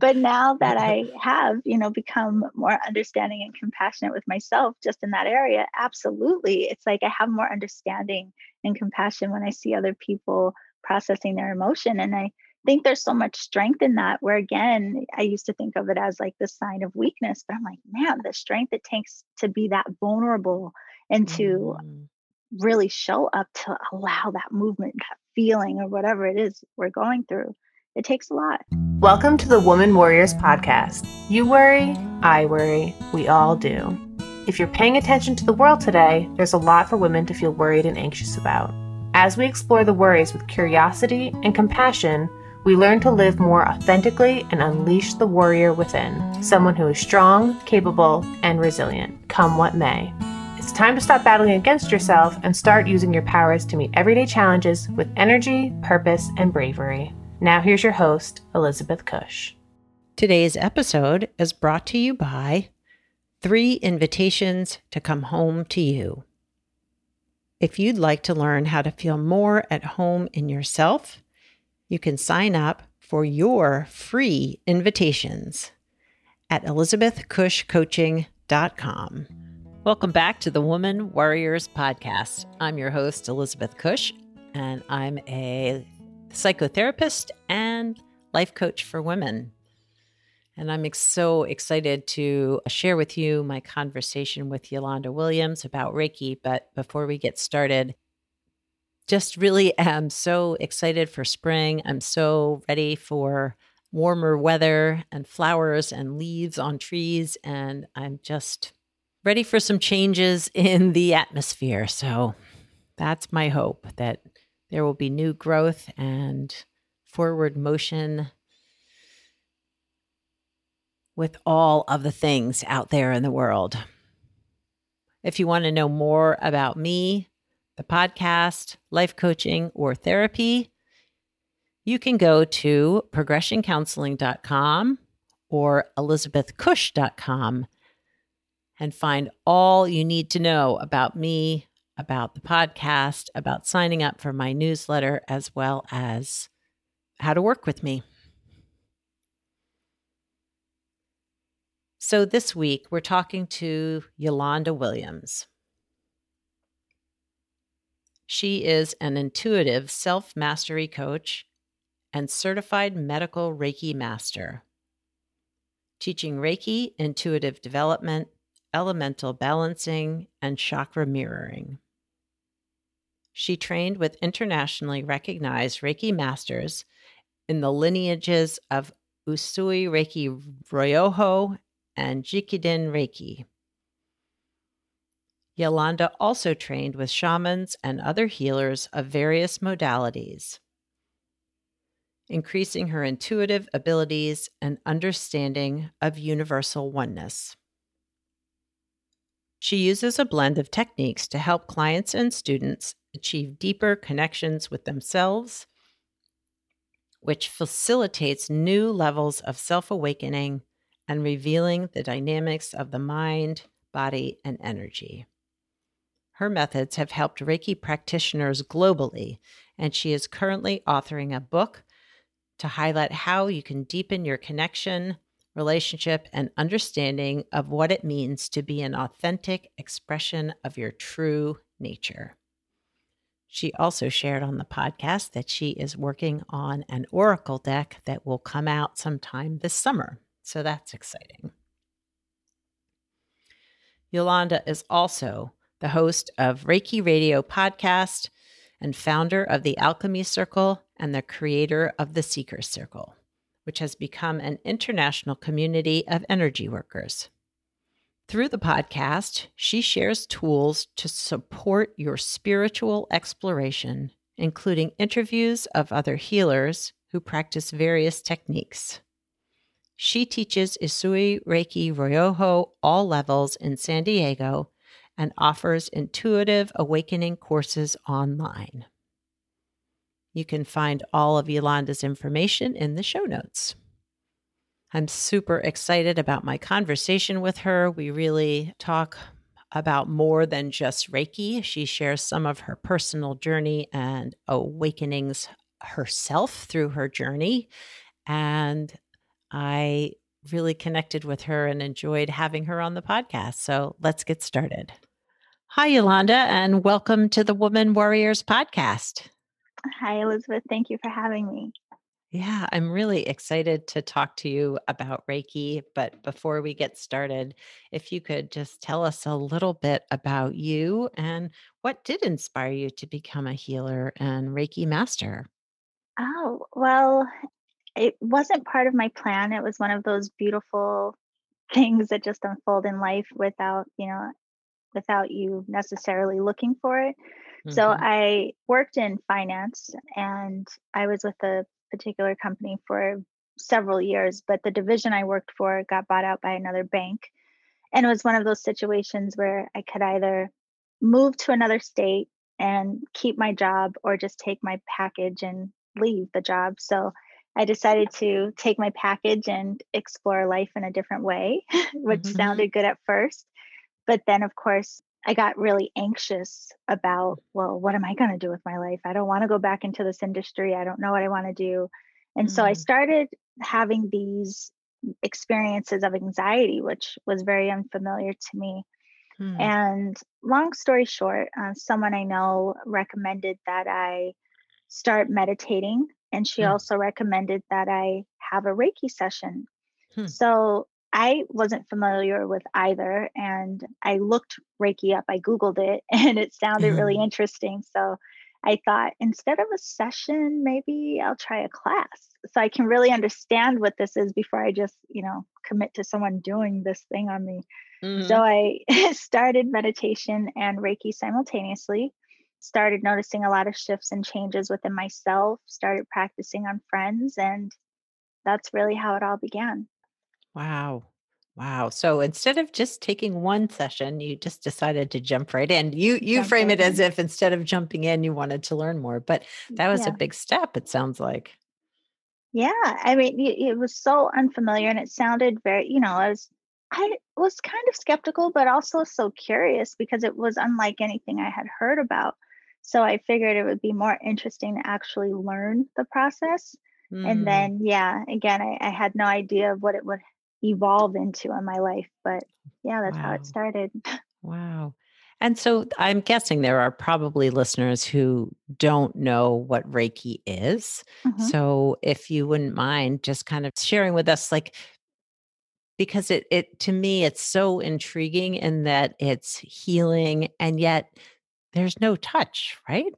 but now that I have, you know, become more understanding and compassionate with myself just in that area, absolutely. It's like I have more understanding and compassion when I see other people processing their emotion. And I think there's so much strength in that, where again, I used to think of it as like the sign of weakness, but I'm like, man, the strength it takes to be that vulnerable and to mm. really show up to allow that movement, that feeling, or whatever it is we're going through it takes a lot. Welcome to the Woman Warriors podcast. You worry, I worry, we all do. If you're paying attention to the world today, there's a lot for women to feel worried and anxious about. As we explore the worries with curiosity and compassion, we learn to live more authentically and unleash the warrior within, someone who is strong, capable, and resilient, come what may. It's time to stop battling against yourself and start using your powers to meet everyday challenges with energy, purpose, and bravery. Now, here's your host, Elizabeth Cush. Today's episode is brought to you by Three Invitations to Come Home to You. If you'd like to learn how to feel more at home in yourself, you can sign up for your free invitations at elizabethcushcoaching.com. Welcome back to the Woman Warriors podcast. I'm your host, Elizabeth Cush, and I'm a psychotherapist and life coach for women. And I'm so excited to share with you my conversation with Yolanda Williams about Reiki. But before we get started, just really am so excited for spring. I'm so ready for warmer weather and flowers and leaves on trees. And I'm just ready for some changes in the atmosphere. So that's my hope that there will be new growth and forward motion with all of the things out there in the world. If you want to know more about me, the podcast, life coaching, or therapy, you can go to progressioncounseling.com or elizabethcush.com and find all you need to know about me, about the podcast, about signing up for my newsletter, as well as how to work with me. So, this week we're talking to Yolanda Williams. She is an intuitive self mastery coach and certified medical Reiki master, teaching Reiki, intuitive development, elemental balancing, and chakra mirroring. She trained with internationally recognized Reiki masters in the lineages of Usui Reiki Ryoho and Jikiden Reiki. Yolanda also trained with shamans and other healers of various modalities, increasing her intuitive abilities and understanding of universal oneness. She uses a blend of techniques to help clients and students achieve deeper connections with themselves, which facilitates new levels of self awakening and revealing the dynamics of the mind, body, and energy. Her methods have helped Reiki practitioners globally, and she is currently authoring a book to highlight how you can deepen your connection, relationship, and understanding of what it means to be an authentic expression of your true nature. She also shared on the podcast that she is working on an Oracle deck that will come out sometime this summer. So that's exciting. Yolanda is also the host of Reiki Radio podcast and founder of the Alchemy Circle and the creator of the Seeker Circle, which has become an international community of energy workers. Through the podcast, she shares tools to support your spiritual exploration, including interviews of other healers who practice various techniques. She teaches Usui Reiki Ryoho all levels in San Diego and offers intuitive awakening courses online. You can find all of Yolanda's information in the show notes. I'm super excited about my conversation with her. We really talk about more than just Reiki. She shares some of her personal journey and awakenings herself through her journey. And I really connected with her and enjoyed having her on the podcast. So let's get started. Hi, Yolanda, and welcome to the Woman Warriors podcast. Hi, Elizabeth. Thank you for having me. Yeah, I'm really excited to talk to you about Reiki. But before we get started, if you could just tell us a little bit about you and what did inspire you to become a healer and Reiki master? Oh, well, it wasn't part of my plan. It was one of those beautiful things that just unfold in life without, you know, without you necessarily looking for it. So hmm I worked in finance and I was with a particular company for several years, but the division I worked for got bought out by another bank. And it was one of those situations where I could either move to another state and keep my job or just take my package and leave the job. So I decided to take my package and explore life in a different way, which hmm sounded good at first. But then, of course, I got really anxious about, well, what am I going to do with my life? I don't want to go back into this industry. I don't know what I want to do. And so I mm started having these experiences of anxiety, which was very unfamiliar to me. mm And long story short, uh, someone I know recommended that I start meditating. And she mm also recommended that I have a Reiki session Hmm. so I wasn't familiar with either. And I looked Reiki up, I Googled it, and it sounded really interesting. So I thought instead of a session, maybe I'll try a class so I can really understand what this is before I just, you know, commit to someone doing this thing on me. So Mhm. I started meditation and Reiki simultaneously. Started noticing a lot of shifts and changes within myself, started practicing on friends, and that's really how it all began. Wow. Wow. So instead of just taking one session, you just decided to jump right in. You you Jump frame right it as if instead of jumping in, you wanted to learn more, but that was a big step, it sounds like. Yeah. I mean, it, was so unfamiliar and it sounded very, you know, I was, I was kind of skeptical, but also so curious because it was unlike anything I had heard about. So I figured it would be more interesting to actually learn the process. And Mm, then, yeah, again, I, I had no idea of what it would evolve into in my life. But yeah, that's how it started. Wow. And so I'm guessing there are probably listeners who don't know what Reiki is. hmm So if you wouldn't mind just kind of sharing with us like because it it to me it's so intriguing in that it's healing and yet there's no touch, right?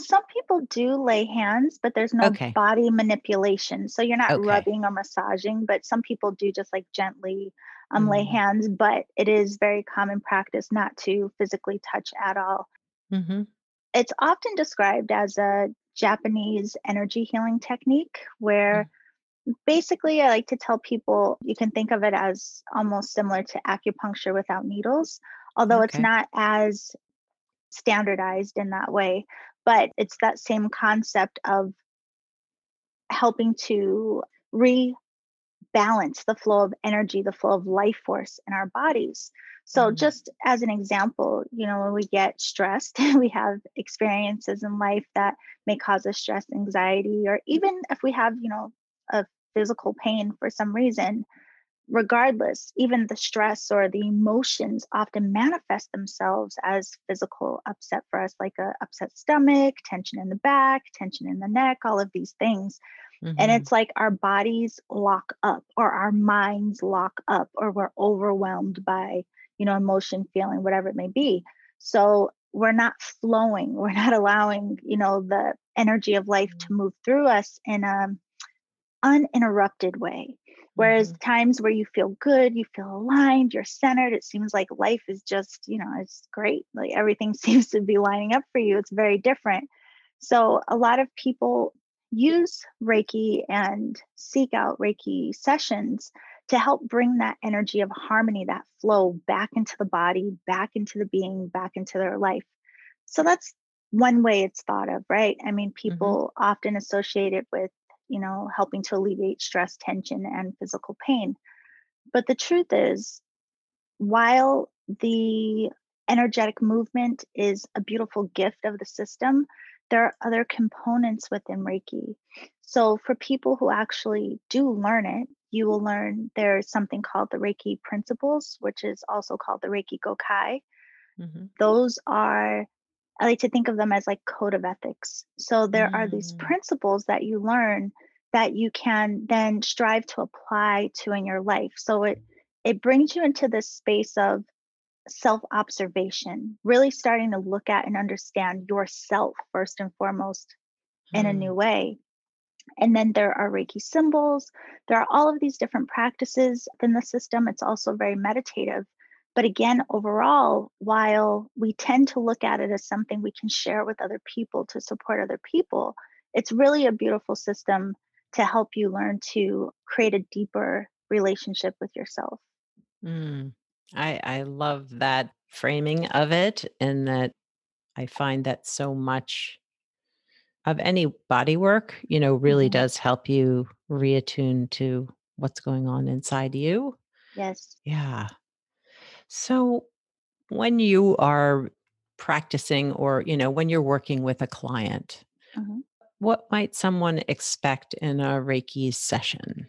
Some people do lay hands, but there's no Okay. body manipulation. So you're not Okay. rubbing or massaging, but some people do just like gently um, lay Mm. hands. But it is very common practice not to physically touch at all. Mhm. It's often described as a Japanese energy healing technique where Mm. basically I like to tell people you can think of it as almost similar to acupuncture without needles, although it's not as standardized in that way. But it's that same concept of helping to rebalance the flow of energy, the flow of life force in our bodies. So, Mm. just as an example, you know, when we get stressed, we have experiences in life that may cause us stress, anxiety, or even if we have, you know, a physical pain for some reason, regardless, even the stress or the emotions often manifest themselves as physical upset for us, like a upset stomach, tension in the back, tension in the neck, all of these things. And Mhm. it's like our bodies lock up or our minds lock up or we're overwhelmed by, you know, emotion, feeling, whatever it may be. So we're not flowing. We're not allowing, you know, the energy of life to move through us in a uninterrupted way. Whereas Mhm. times where you feel good, you feel aligned, you're centered, it seems like life is just, you know, it's great. Like everything seems to be lining up for you. It's very different. So a lot of people use Reiki and seek out Reiki sessions to help bring that energy of harmony, that flow back into the body, back into the being, back into their life. So that's one way it's thought of, right? I mean, Mhm. people often associate it with, you know, helping to alleviate stress, tension, and physical pain. But the truth is, while the energetic movement is a beautiful gift of the system, there are other components within Reiki. So, for people who actually do learn it, you will learn there's something called the Reiki principles, which is also called the Reiki Gokai. Mm-hmm. Those are, I like to think of them as like code of ethics. So there mm. are these mm. principles that you learn that you can then strive to apply to in your life. So it it brings you into this space of self observation, really starting to look at and understand yourself first and foremost in a new hmm. way. And then there are Reiki symbols. There are all of these different practices in the system. It's also very meditative. But again, overall, while we tend to look at it as something we can share with other people to support other people, it's really a beautiful system to help you learn to create a deeper relationship with yourself. Mm. I I love that framing of it and that I find that so much of any body work, you know, really mm-hmm. does help you reattune to what's going on inside you. Yes. Yeah. So when you are practicing or, you know, when you're working with a client, mm-hmm. what might someone expect in a Reiki session?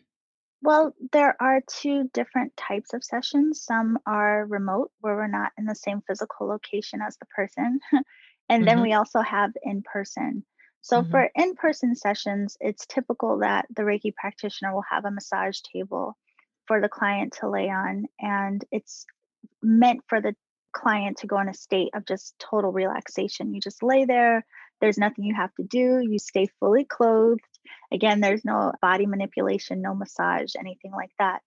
Well, there are two different types of sessions. Some are remote, where we're not in the same physical location as the person. and then mm-hmm. we also have in person. So, mm-hmm. for in person sessions, it's typical that the Reiki practitioner will have a massage table for the client to lay on. And it's meant for the client to go in a state of just total relaxation. You just lay there, there's nothing you have to do, you stay fully clothed Again, there's no body manipulation, no massage, anything like that.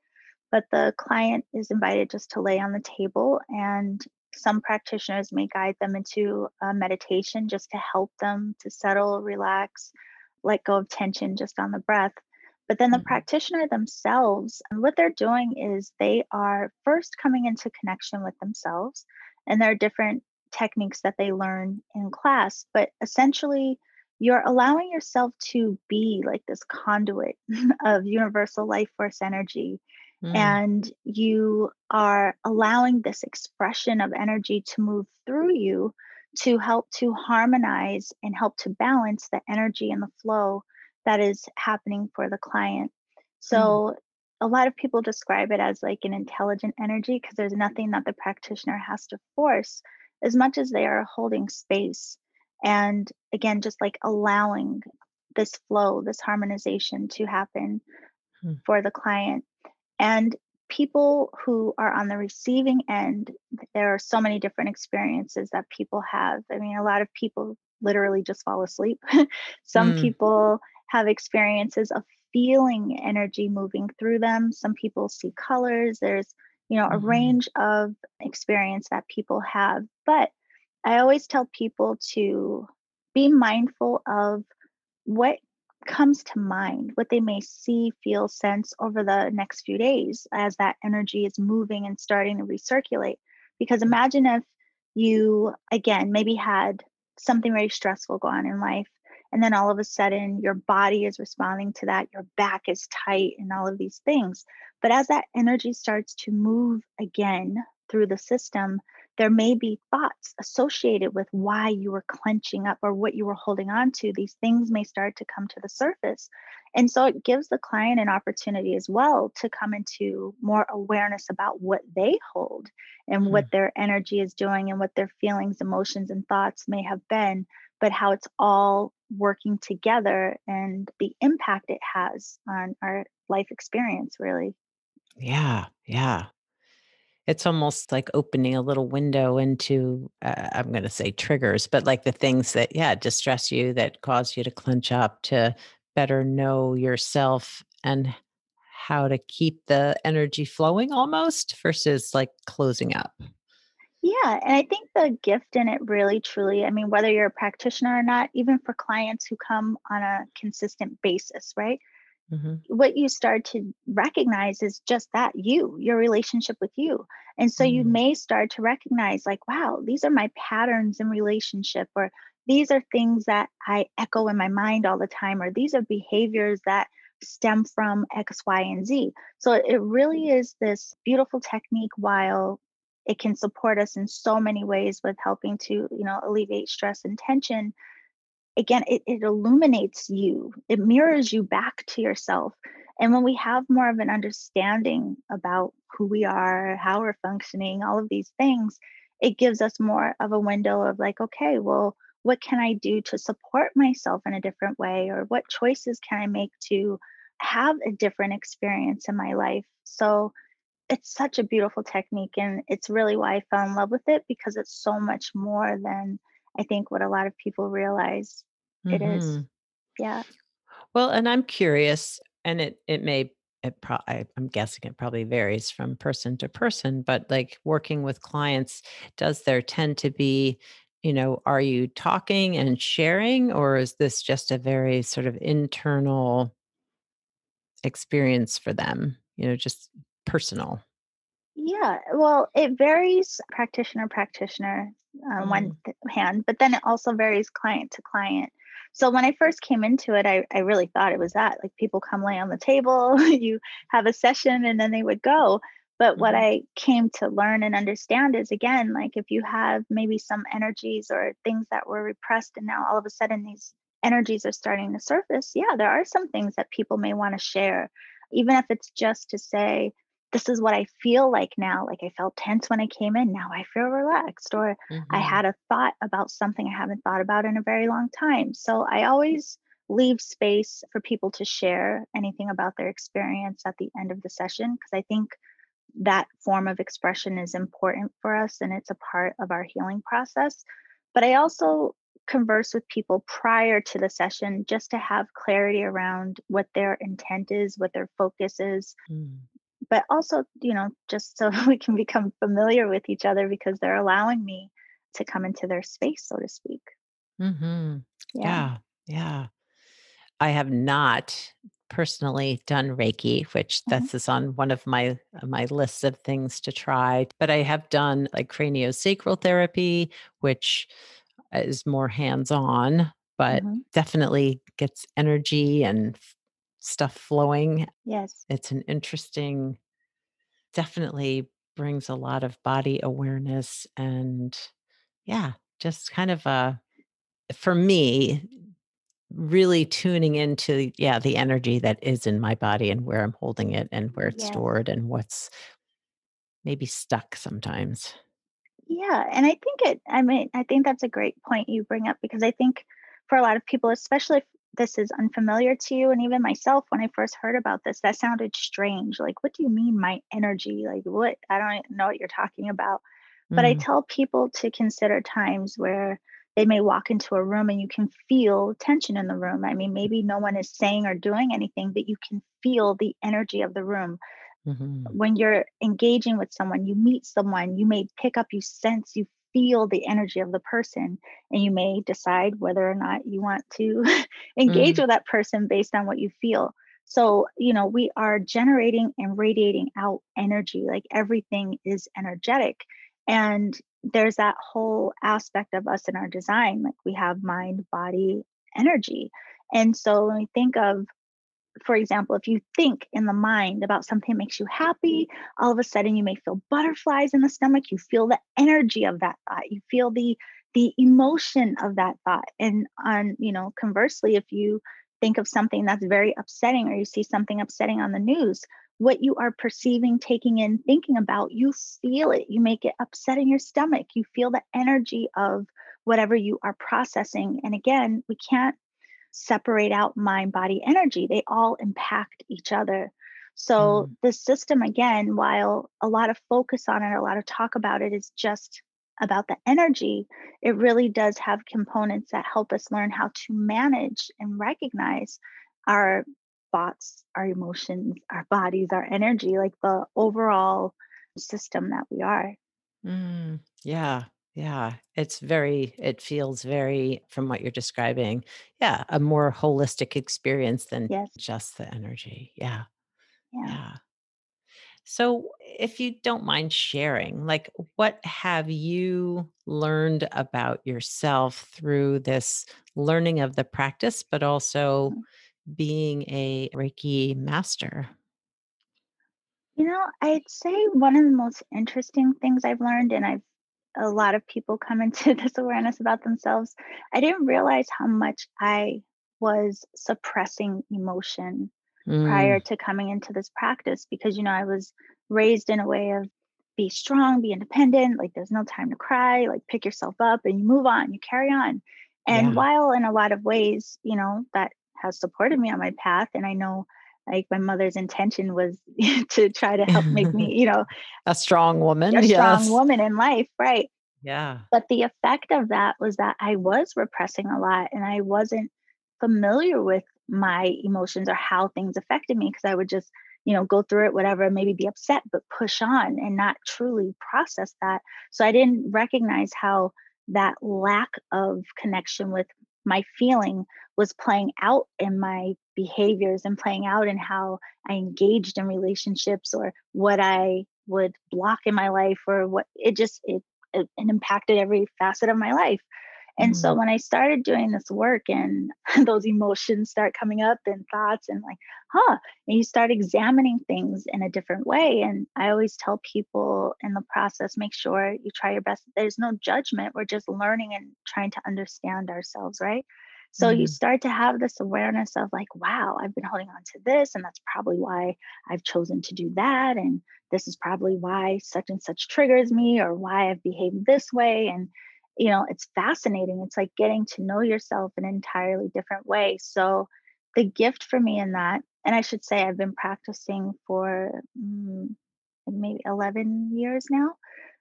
But the client is invited just to lay on the table, and some practitioners may guide them into a meditation just to help them to settle, relax, let go of tension just on the breath. But then the mm-hmm. practitioner themselves, what they're doing is they are first coming into connection with themselves. And there are different techniques that they learn in class, but essentially, you're allowing yourself to be like this conduit of universal life force energy. Mm. And you are allowing this expression of energy to move through you to help to harmonize and help to balance the energy and the flow that is happening for the client. So, mm. a lot of people describe it as like an intelligent energy because there's nothing that the practitioner has to force as much as they are holding space and again just like allowing this flow this harmonization to happen hmm. for the client and people who are on the receiving end there are so many different experiences that people have i mean a lot of people literally just fall asleep some mm. people have experiences of feeling energy moving through them some people see colors there's you know a mm-hmm. range of experience that people have but I always tell people to be mindful of what comes to mind, what they may see, feel, sense over the next few days as that energy is moving and starting to recirculate. Because imagine if you, again, maybe had something very stressful go on in life, and then all of a sudden your body is responding to that, your back is tight, and all of these things. But as that energy starts to move again through the system, there may be thoughts associated with why you were clenching up or what you were holding on to. These things may start to come to the surface. And so it gives the client an opportunity as well to come into more awareness about what they hold and mm-hmm. what their energy is doing and what their feelings, emotions, and thoughts may have been, but how it's all working together and the impact it has on our life experience, really. Yeah, yeah it's almost like opening a little window into uh, i'm going to say triggers but like the things that yeah distress you that cause you to clench up to better know yourself and how to keep the energy flowing almost versus like closing up yeah and i think the gift in it really truly i mean whether you're a practitioner or not even for clients who come on a consistent basis right Mm-hmm. What you start to recognize is just that you, your relationship with you. And so mm-hmm. you may start to recognize, like, wow, these are my patterns in relationship, or these are things that I echo in my mind all the time, or these are behaviors that stem from X, Y, and Z. So it really is this beautiful technique while it can support us in so many ways with helping to, you know, alleviate stress and tension again it, it illuminates you it mirrors you back to yourself And when we have more of an understanding about who we are, how we're functioning, all of these things, it gives us more of a window of like, okay, well, what can I do to support myself in a different way? Or what choices can I make to have a different experience in my life? So it's such a beautiful technique. And it's really why I fell in love with it because it's so much more than I think what a lot of people realize mm-hmm. it is. Mm-hmm. Yeah. Well, and I'm curious, and it it may it pro- I, I'm guessing it probably varies from person to person, but like working with clients, does there tend to be, you know, are you talking and sharing, or is this just a very sort of internal experience for them? You know, just personal. Yeah, well, it varies practitioner practitioner on mm. one hand, but then it also varies client to client. So when I first came into it, I, I really thought it was that like people come lay on the table, you have a session, and then they would go. But mm-hmm. what I came to learn and understand is again, like if you have maybe some energies or things that were repressed, and now all of a sudden these energies are starting to surface, yeah, there are some things that people may want to share, even if it's just to say, this is what I feel like now. Like I felt tense when I came in. Now I feel relaxed. Or mm-hmm. I had a thought about something I haven't thought about in a very long time. So I always leave space for people to share anything about their experience at the end of the session because I think that form of expression is important for us and it's a part of our healing process. But I also converse with people prior to the session just to have clarity around what their intent is, what their focus is, mm but also, you know, just so we can become familiar with each other because they're allowing me to come into their space, so to speak. Mm-hmm. Yeah. yeah. Yeah. I have not personally done Reiki, which mm-hmm. this is on one of my my lists of things to try. But I have done like craniosacral therapy, which is more hands-on, but mm-hmm. definitely gets energy and stuff flowing. Yes. It's an interesting definitely brings a lot of body awareness and yeah, just kind of a for me really tuning into yeah, the energy that is in my body and where I'm holding it and where it's yes. stored and what's maybe stuck sometimes. Yeah, and I think it I mean I think that's a great point you bring up because I think for a lot of people especially this is unfamiliar to you and even myself when i first heard about this that sounded strange like what do you mean my energy like what i don't know what you're talking about mm. but i mm. tell people to consider times where they may walk into a room and you can feel tension in the room i mean maybe no one is saying or doing anything but you can feel the energy of the room mm-hmm. when you're engaging with someone you meet someone you may pick up you sense you feel the energy of the person and you may decide whether or not you want to engage mm. with that person based on what you feel so you know we are generating and radiating out energy like everything is energetic and there's that whole aspect of us in our design like we have mind body energy and so when we think of for example, if you think in the mind about something that makes you happy, all of a sudden you may feel butterflies in the stomach. You feel the energy of that thought. You feel the the emotion of that thought. And on, you know, conversely, if you think of something that's very upsetting or you see something upsetting on the news, what you are perceiving, taking in, thinking about, you feel it. You make it upset in your stomach. You feel the energy of whatever you are processing. And again, we can't separate out mind body energy. They all impact each other. So mm. the system again while a lot of focus on it a lot of talk about it is just about the energy it really does have components that help us learn how to manage and recognize our thoughts our emotions our bodies our energy like the overall system that we are. Mm, yeah yeah, it's very, it feels very, from what you're describing, yeah, a more holistic experience than yes. just the energy. Yeah. yeah. Yeah. So, if you don't mind sharing, like what have you learned about yourself through this learning of the practice, but also mm-hmm. being a Reiki master? You know, I'd say one of the most interesting things I've learned, and I've a lot of people come into this awareness about themselves, I didn't realize how much I was suppressing emotion mm. prior to coming into this practice because you know I was raised in a way of be strong, be independent, like there's no time to cry, like pick yourself up and you move on, you carry on. And yeah. while in a lot of ways, you know, that has supported me on my path and I know like my mother's intention was to try to help make me, you know, a strong woman, a yes. strong woman in life, right? Yeah. But the effect of that was that I was repressing a lot and I wasn't familiar with my emotions or how things affected me because I would just, you know, go through it, whatever, maybe be upset, but push on and not truly process that. So I didn't recognize how that lack of connection with my feeling was playing out in my behaviors and playing out in how I engaged in relationships or what I would block in my life or what it just it it, it impacted every facet of my life. And mm. so when I started doing this work and those emotions start coming up and thoughts and like, huh, and you start examining things in a different way. And I always tell people in the process, make sure you try your best. There's no judgment. We're just learning and trying to understand ourselves, right? So mm-hmm. you start to have this awareness of like, wow, I've been holding on to this, and that's probably why I've chosen to do that. And this is probably why such and such triggers me or why I've behaved this way. And, you know, it's fascinating. It's like getting to know yourself in an entirely different way. So the gift for me in that, and I should say I've been practicing for mm, maybe 11 years now.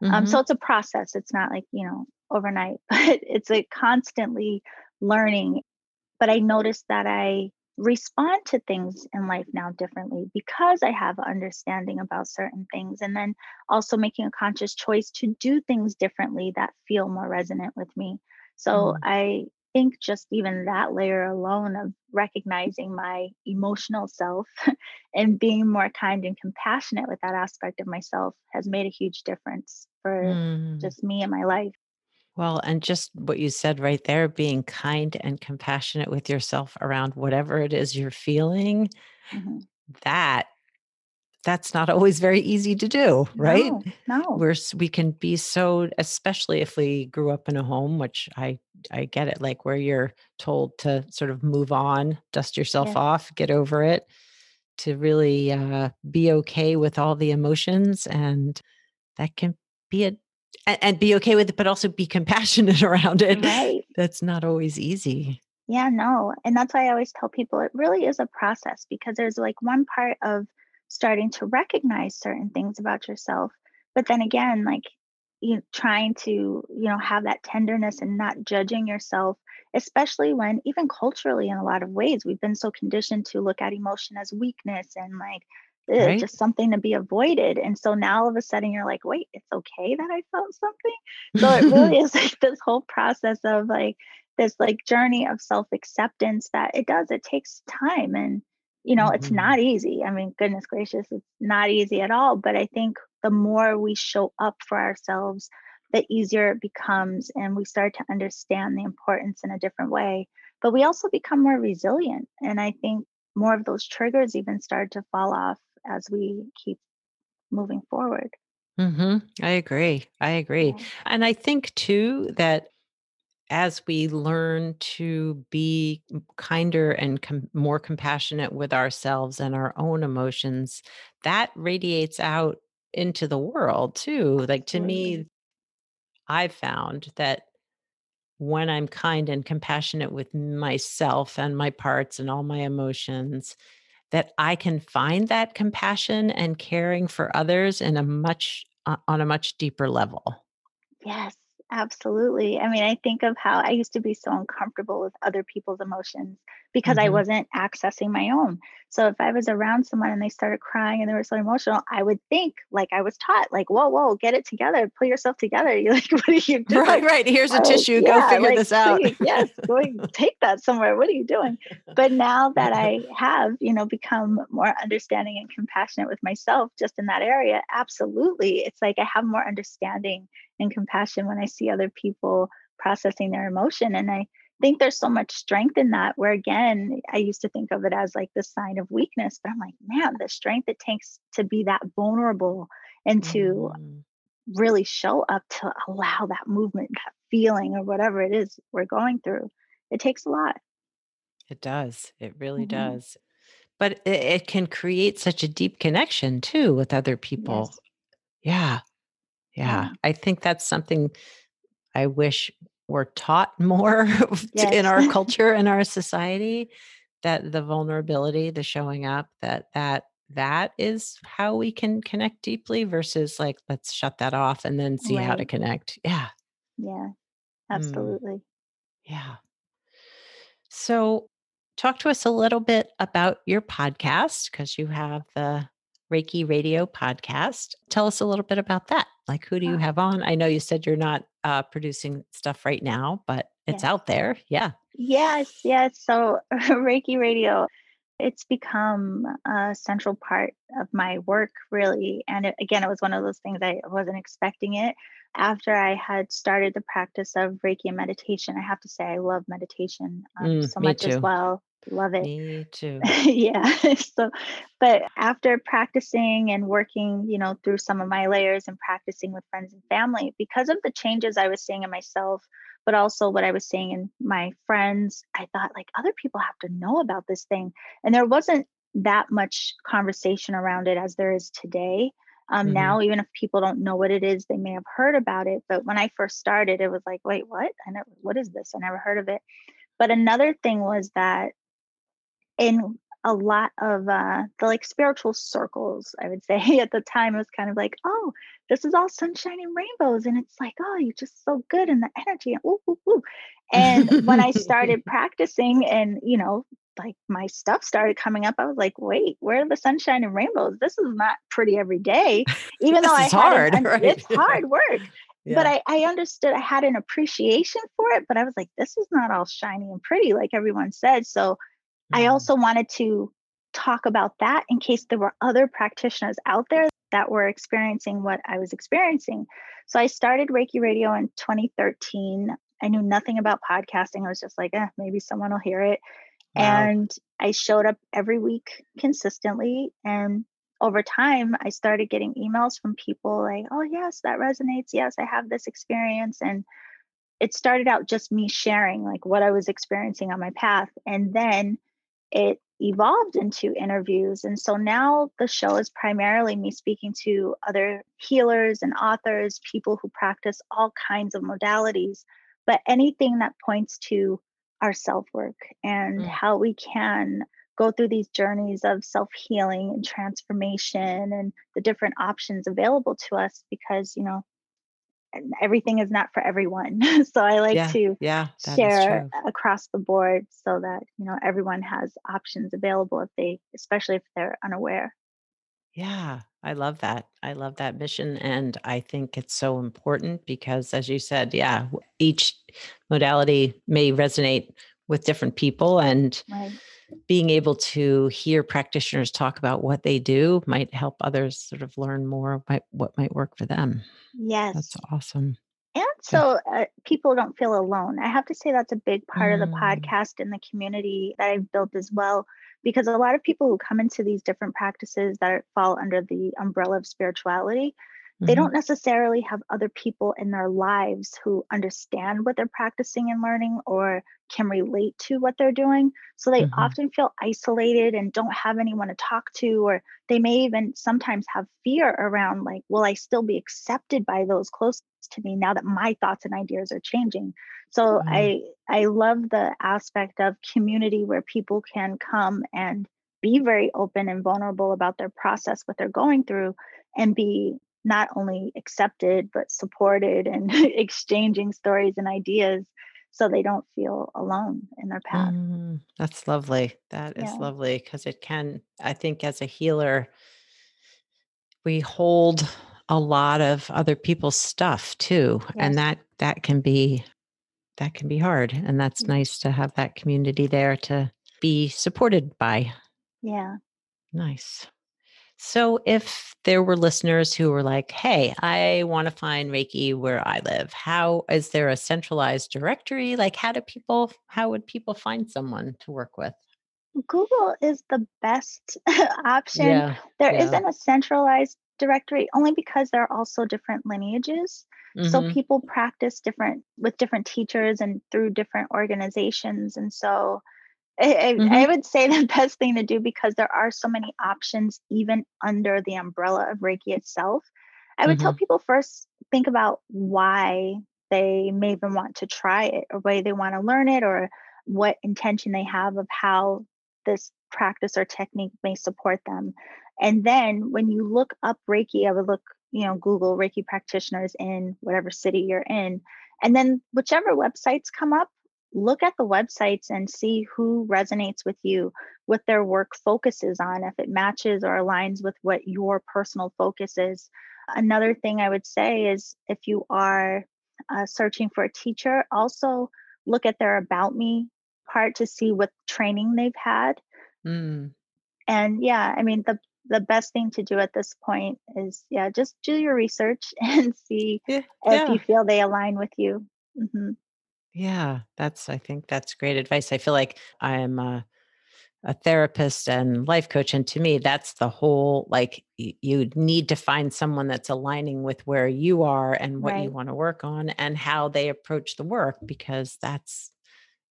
Mm-hmm. Um, so mm-hmm. it's a process. It's not like, you know, overnight, but it's a constantly learning. But I noticed that I respond to things in life now differently because I have understanding about certain things. And then also making a conscious choice to do things differently that feel more resonant with me. So mm. I think just even that layer alone of recognizing my emotional self and being more kind and compassionate with that aspect of myself has made a huge difference for mm. just me and my life. Well, and just what you said right there, being kind and compassionate with yourself around whatever it is you're feeling, mm-hmm. that that's not always very easy to do, right? No, no. We're we can be so especially if we grew up in a home which I I get it like where you're told to sort of move on, dust yourself yeah. off, get over it, to really uh, be okay with all the emotions and that can be a and, and be okay with it, but also be compassionate around it. Right. That's not always easy. Yeah, no. And that's why I always tell people it really is a process because there's like one part of starting to recognize certain things about yourself. But then again, like you trying to, you know, have that tenderness and not judging yourself, especially when even culturally in a lot of ways, we've been so conditioned to look at emotion as weakness and like right. just something to be avoided. And so now all of a sudden you're like, wait, it's okay that I felt something. So it really is like this whole process of like this like journey of self acceptance that it does, it takes time. And, you know, mm-hmm. it's not easy. I mean, goodness gracious, it's not easy at all. But I think the more we show up for ourselves, the easier it becomes. And we start to understand the importance in a different way. But we also become more resilient. And I think more of those triggers even start to fall off as we keep moving forward. Mm-hmm. I agree. I agree. Yeah. And I think too that as we learn to be kinder and com- more compassionate with ourselves and our own emotions, that radiates out into the world too. Like to me, I've found that when I'm kind and compassionate with myself and my parts and all my emotions, that I can find that compassion and caring for others in a much uh, on a much deeper level. Yes. Absolutely. I mean, I think of how I used to be so uncomfortable with other people's emotions because mm-hmm. I wasn't accessing my own. So if I was around someone and they started crying and they were so emotional, I would think like I was taught, like, whoa, whoa, get it together, pull yourself together. You're like, what are you doing? Right, right. Here's a tissue. Yeah, go figure like, this out. Please, yes, go take that somewhere. What are you doing? But now that I have, you know, become more understanding and compassionate with myself just in that area, absolutely. It's like I have more understanding and compassion when I see other people processing their emotion. And I think there's so much strength in that. Where again, I used to think of it as like the sign of weakness, but I'm like, man, the strength it takes to be that vulnerable and to mm. really show up to allow that movement, that feeling, or whatever it is we're going through. It takes a lot. It does. It really mm-hmm. does. but it, it, can create such a deep connection too with other people. Yes. Yeah. yeah. Yeah. I think that's something I wish we're taught more yes. in our culture and our society that the vulnerability, the showing up, that that that is how we can connect deeply versus like let's shut that off and then see right. how to connect. Yeah. Yeah. Mm. Absolutely. Mm. Yeah. So talk to us a little bit about your podcast because you have the Reiki Radio podcast. Tell us a little bit about that. Like, who do you have on? I know you said you're not uh, producing stuff right now, but it's out there. Yeah. Yes. Yes. So, Reiki Radio, it's become a central part of my work, really. And it, again, it was one of those things I wasn't expecting it. After I had started the practice of Reiki and meditation, I have to say I love meditation um, mm, so much too. as well. Love it. Me too. yeah. so, but after practicing and working, you know, through some of my layers and practicing with friends and family, because of the changes I was seeing in myself, but also what I was seeing in my friends, I thought like other people have to know about this thing. And there wasn't that much conversation around it as there is today. Um, mm-hmm. Now, even if people don't know what it is, they may have heard about it. But when I first started, it was like, wait, what? I never, what is this? I never heard of it. But another thing was that in a lot of uh, the like spiritual circles, I would say at the time, it was kind of like, oh, this is all sunshine and rainbows. And it's like, oh, you're just so good in the energy. And, ooh, ooh, ooh. and when I started practicing and, you know, like my stuff started coming up, I was like, wait, where are the sunshine and rainbows? This is not pretty every day. Even though I had hard, an, right? it's hard work. Yeah. But I, I understood I had an appreciation for it, but I was like, this is not all shiny and pretty, like everyone said. So I mm-hmm. also wanted to talk about that in case there were other practitioners out there that were experiencing what I was experiencing. So I started Reiki Radio in 2013. I knew nothing about podcasting. I was just like, eh, maybe someone will hear it. Wow. And I showed up every week consistently. And over time, I started getting emails from people like, oh, yes, that resonates. Yes, I have this experience. And it started out just me sharing like what I was experiencing on my path. And then it evolved into interviews. And so now the show is primarily me speaking to other healers and authors, people who practice all kinds of modalities, but anything that points to our self work and mm. how we can go through these journeys of self healing and transformation and the different options available to us because, you know, everything is not for everyone. so I like yeah, to yeah, share across the board so that, you know, everyone has options available if they, especially if they're unaware. Yeah, I love that. I love that mission. And I think it's so important because, as you said, yeah, each modality may resonate with different people. And right. Being able to hear practitioners talk about what they do might help others sort of learn more about what might work for them. Yes. That's awesome. And so uh, people don't feel alone. I have to say that's a big part mm. of the mm. podcast and the community that I've built as well. Because a lot of people who come into these different practices that fall under the umbrella of spirituality, they mm-hmm. don't necessarily have other people in their lives who understand what they're practicing and learning or can relate to what they're doing. So they mm-hmm. often feel isolated and don't have anyone to talk to, or they may even sometimes have fear around, like, will I still be accepted by those close to me now that my thoughts and ideas are changing? So mm-hmm. I I love the aspect of community where people can come and be very open and vulnerable about their process, what they're going through, and be not only accepted but supported and exchanging stories and ideas so they don't feel alone in their path. Mm, that's lovely. That is yeah. lovely because it can, I think, as a healer, we hold a lot of other people's stuff too, yes. and that that can be that can be hard. And that's mm-hmm. nice to have that community there to be supported by. Yeah. Nice. So, if there were listeners who were like, hey, I want to find Reiki where I live, how is there a centralized directory? Like, how do people, how would people find someone to work with? Google is the best option. Yeah, there yeah. not a centralized directory only because there are also different lineages. Mm-hmm. So people practice different with different teachers and through different organizations. And so I, mm-hmm. I, would say the best thing to do because there are so many options even under the umbrella of Reiki itself. I would mm-hmm. tell people first think about why they may even want to try it or why they want to learn it or what intention they have of how this practice or technique may support them. And then when you look up Reiki, I would look, you know, Google Reiki practitioners in whatever city you're in. And then whichever websites come up, look at the websites and see who resonates with you, what their work focuses on, if it matches or aligns with what your personal focus is. Another thing I would say is if you are uh, searching for a teacher, also look at their About Me part to see what training they've had. Mm. And yeah, I mean, the the best thing to do at this point is yeah just do your research and see yeah, if yeah. you feel they align with you mm-hmm. Yeah, that's I think that's great advice. I feel like I'm a, a therapist and life coach and to me that's the whole like y- you need to find someone that's aligning with where you are and what right. you want to work on and how they approach the work because that's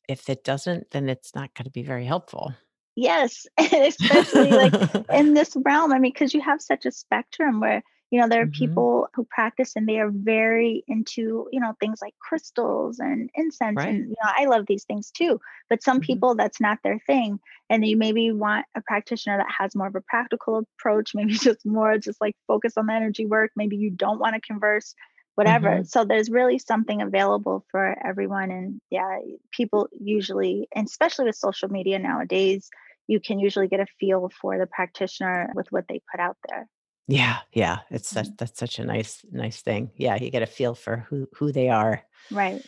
if it doesn't then it's not going to be very helpful. Yes, especially like in this realm. I mean, because you have such a spectrum where you know there are mm-hmm. people who practice and they are very into you know things like crystals and incense right. and you know i love these things too but some mm-hmm. people that's not their thing and you maybe want a practitioner that has more of a practical approach maybe just more just like focus on the energy work maybe you don't want to converse whatever mm-hmm. so there's really something available for everyone and yeah people usually and especially with social media nowadays you can usually get a feel for the practitioner with what they put out there yeah, yeah. It's such mm-hmm. that's such a nice nice thing. Yeah, you get a feel for who who they are. Right.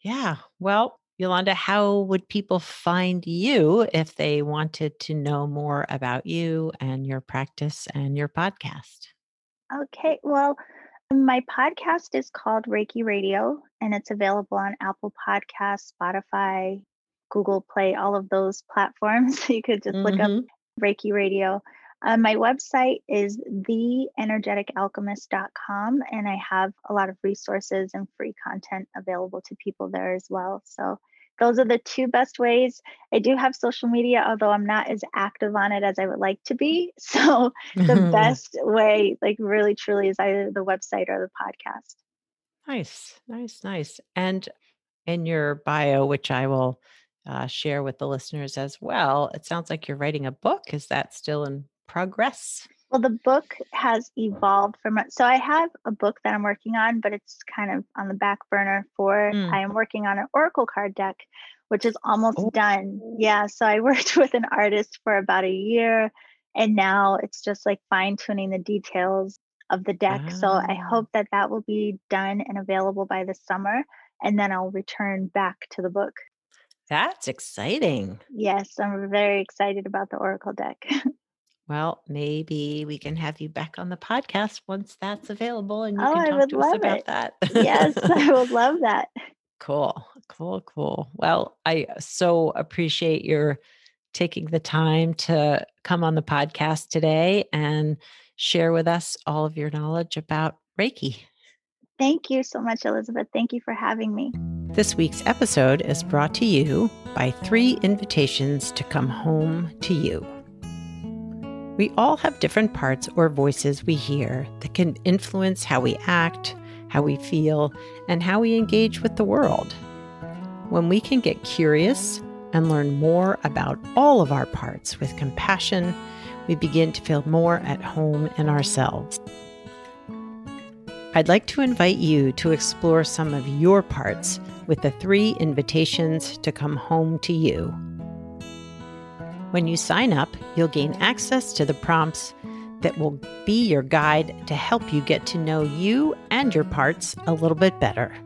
Yeah. Well, Yolanda, how would people find you if they wanted to know more about you and your practice and your podcast? Okay. Well, my podcast is called Reiki Radio, and it's available on Apple Podcasts, Spotify, Google Play, all of those platforms. you could just mm-hmm. look up mm-hmm. Reiki Radio. Uh, my website is theenergeticalchemist.com, and I have a lot of resources and free content available to people there as well. So, those are the two best ways. I do have social media, although I'm not as active on it as I would like to be. So, the best way, like really truly, is either the website or the podcast. Nice, nice, nice. And in your bio, which I will uh, share with the listeners as well, it sounds like you're writing a book. Is that still in progress? Well, the book has evolved from so I have a book that I'm working on, but it's kind of on the back burner for mm. I am working on an oracle card deck, which is almost oh. done. Yeah, so I worked with an artist for about a year and now it's just like fine tuning the details of the deck. So I ah. hope that that will be done and available by the summer and then I'll return back to the book. That's exciting. Yes, I'm very excited about the oracle deck. Well, maybe we can have you back on the podcast once that's available and you oh, can talk to us about it. that. yes, I would love that. Cool, cool, cool. Well, I so appreciate your taking the time to come on the podcast today and share with us all of your knowledge about Reiki. Thank you so much, Elizabeth. Thank you for having me. This week's episode is brought to you by three invitations to come home to you. We all have different parts or voices we hear that can influence how we act, how we feel, and how we engage with the world. When we can get curious and learn more about all of our parts with compassion, we begin to feel more at home in ourselves. I'd like to invite you to explore some of your parts with the three invitations to come home to you. When you sign up, you'll gain access to the prompts that will be your guide to help you get to know you and your parts a little bit better.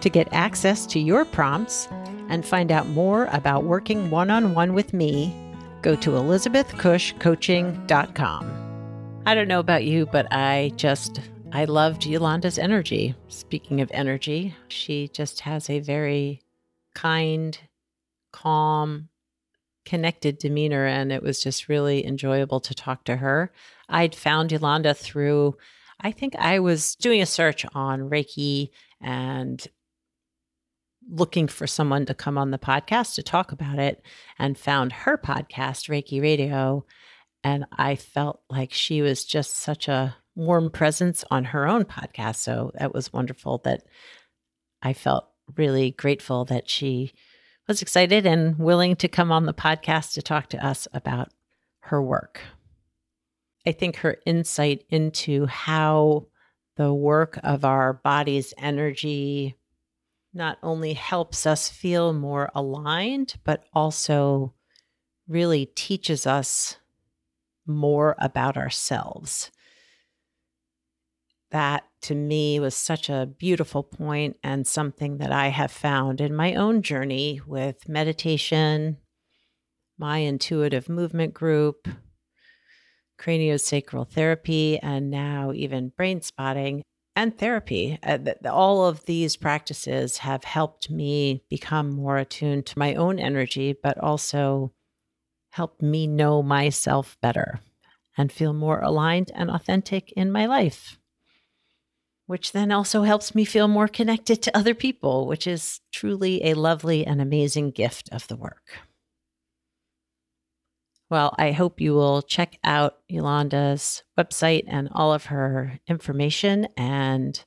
To get access to your prompts and find out more about working one on one with me, go to elizabethcushcoaching.com. I don't know about you, but I just, I loved Yolanda's energy. Speaking of energy, she just has a very kind, calm, connected demeanor. And it was just really enjoyable to talk to her. I'd found Yolanda through, I think I was doing a search on Reiki and looking for someone to come on the podcast to talk about it and found her podcast, Reiki Radio. And I felt like she was just such a warm presence on her own podcast. So that was wonderful that I felt really grateful that she was excited and willing to come on the podcast to talk to us about her work. I think her insight into how the work of our body's energy not only helps us feel more aligned, but also really teaches us more about ourselves. That to me was such a beautiful point and something that I have found in my own journey with meditation, my intuitive movement group, craniosacral therapy, and now even brain spotting and therapy. Uh, all of these practices have helped me become more attuned to my own energy, but also helped me know myself better and feel more aligned and authentic in my life. Which then also helps me feel more connected to other people, which is truly a lovely and amazing gift of the work. Well, I hope you will check out Yolanda's website and all of her information. And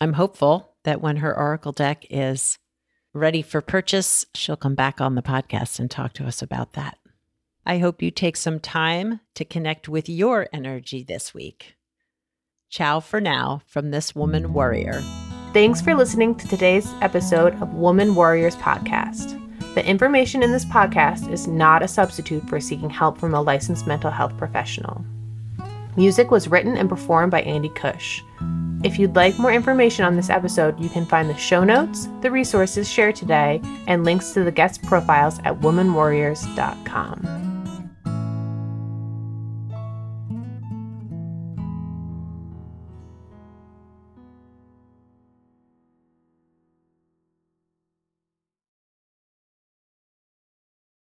I'm hopeful that when her Oracle deck is ready for purchase, she'll come back on the podcast and talk to us about that. I hope you take some time to connect with your energy this week. Ciao for now from this woman warrior. Thanks for listening to today's episode of Woman Warriors Podcast. The information in this podcast is not a substitute for seeking help from a licensed mental health professional. Music was written and performed by Andy Cush. If you'd like more information on this episode, you can find the show notes, the resources shared today, and links to the guest profiles at womanwarriors.com.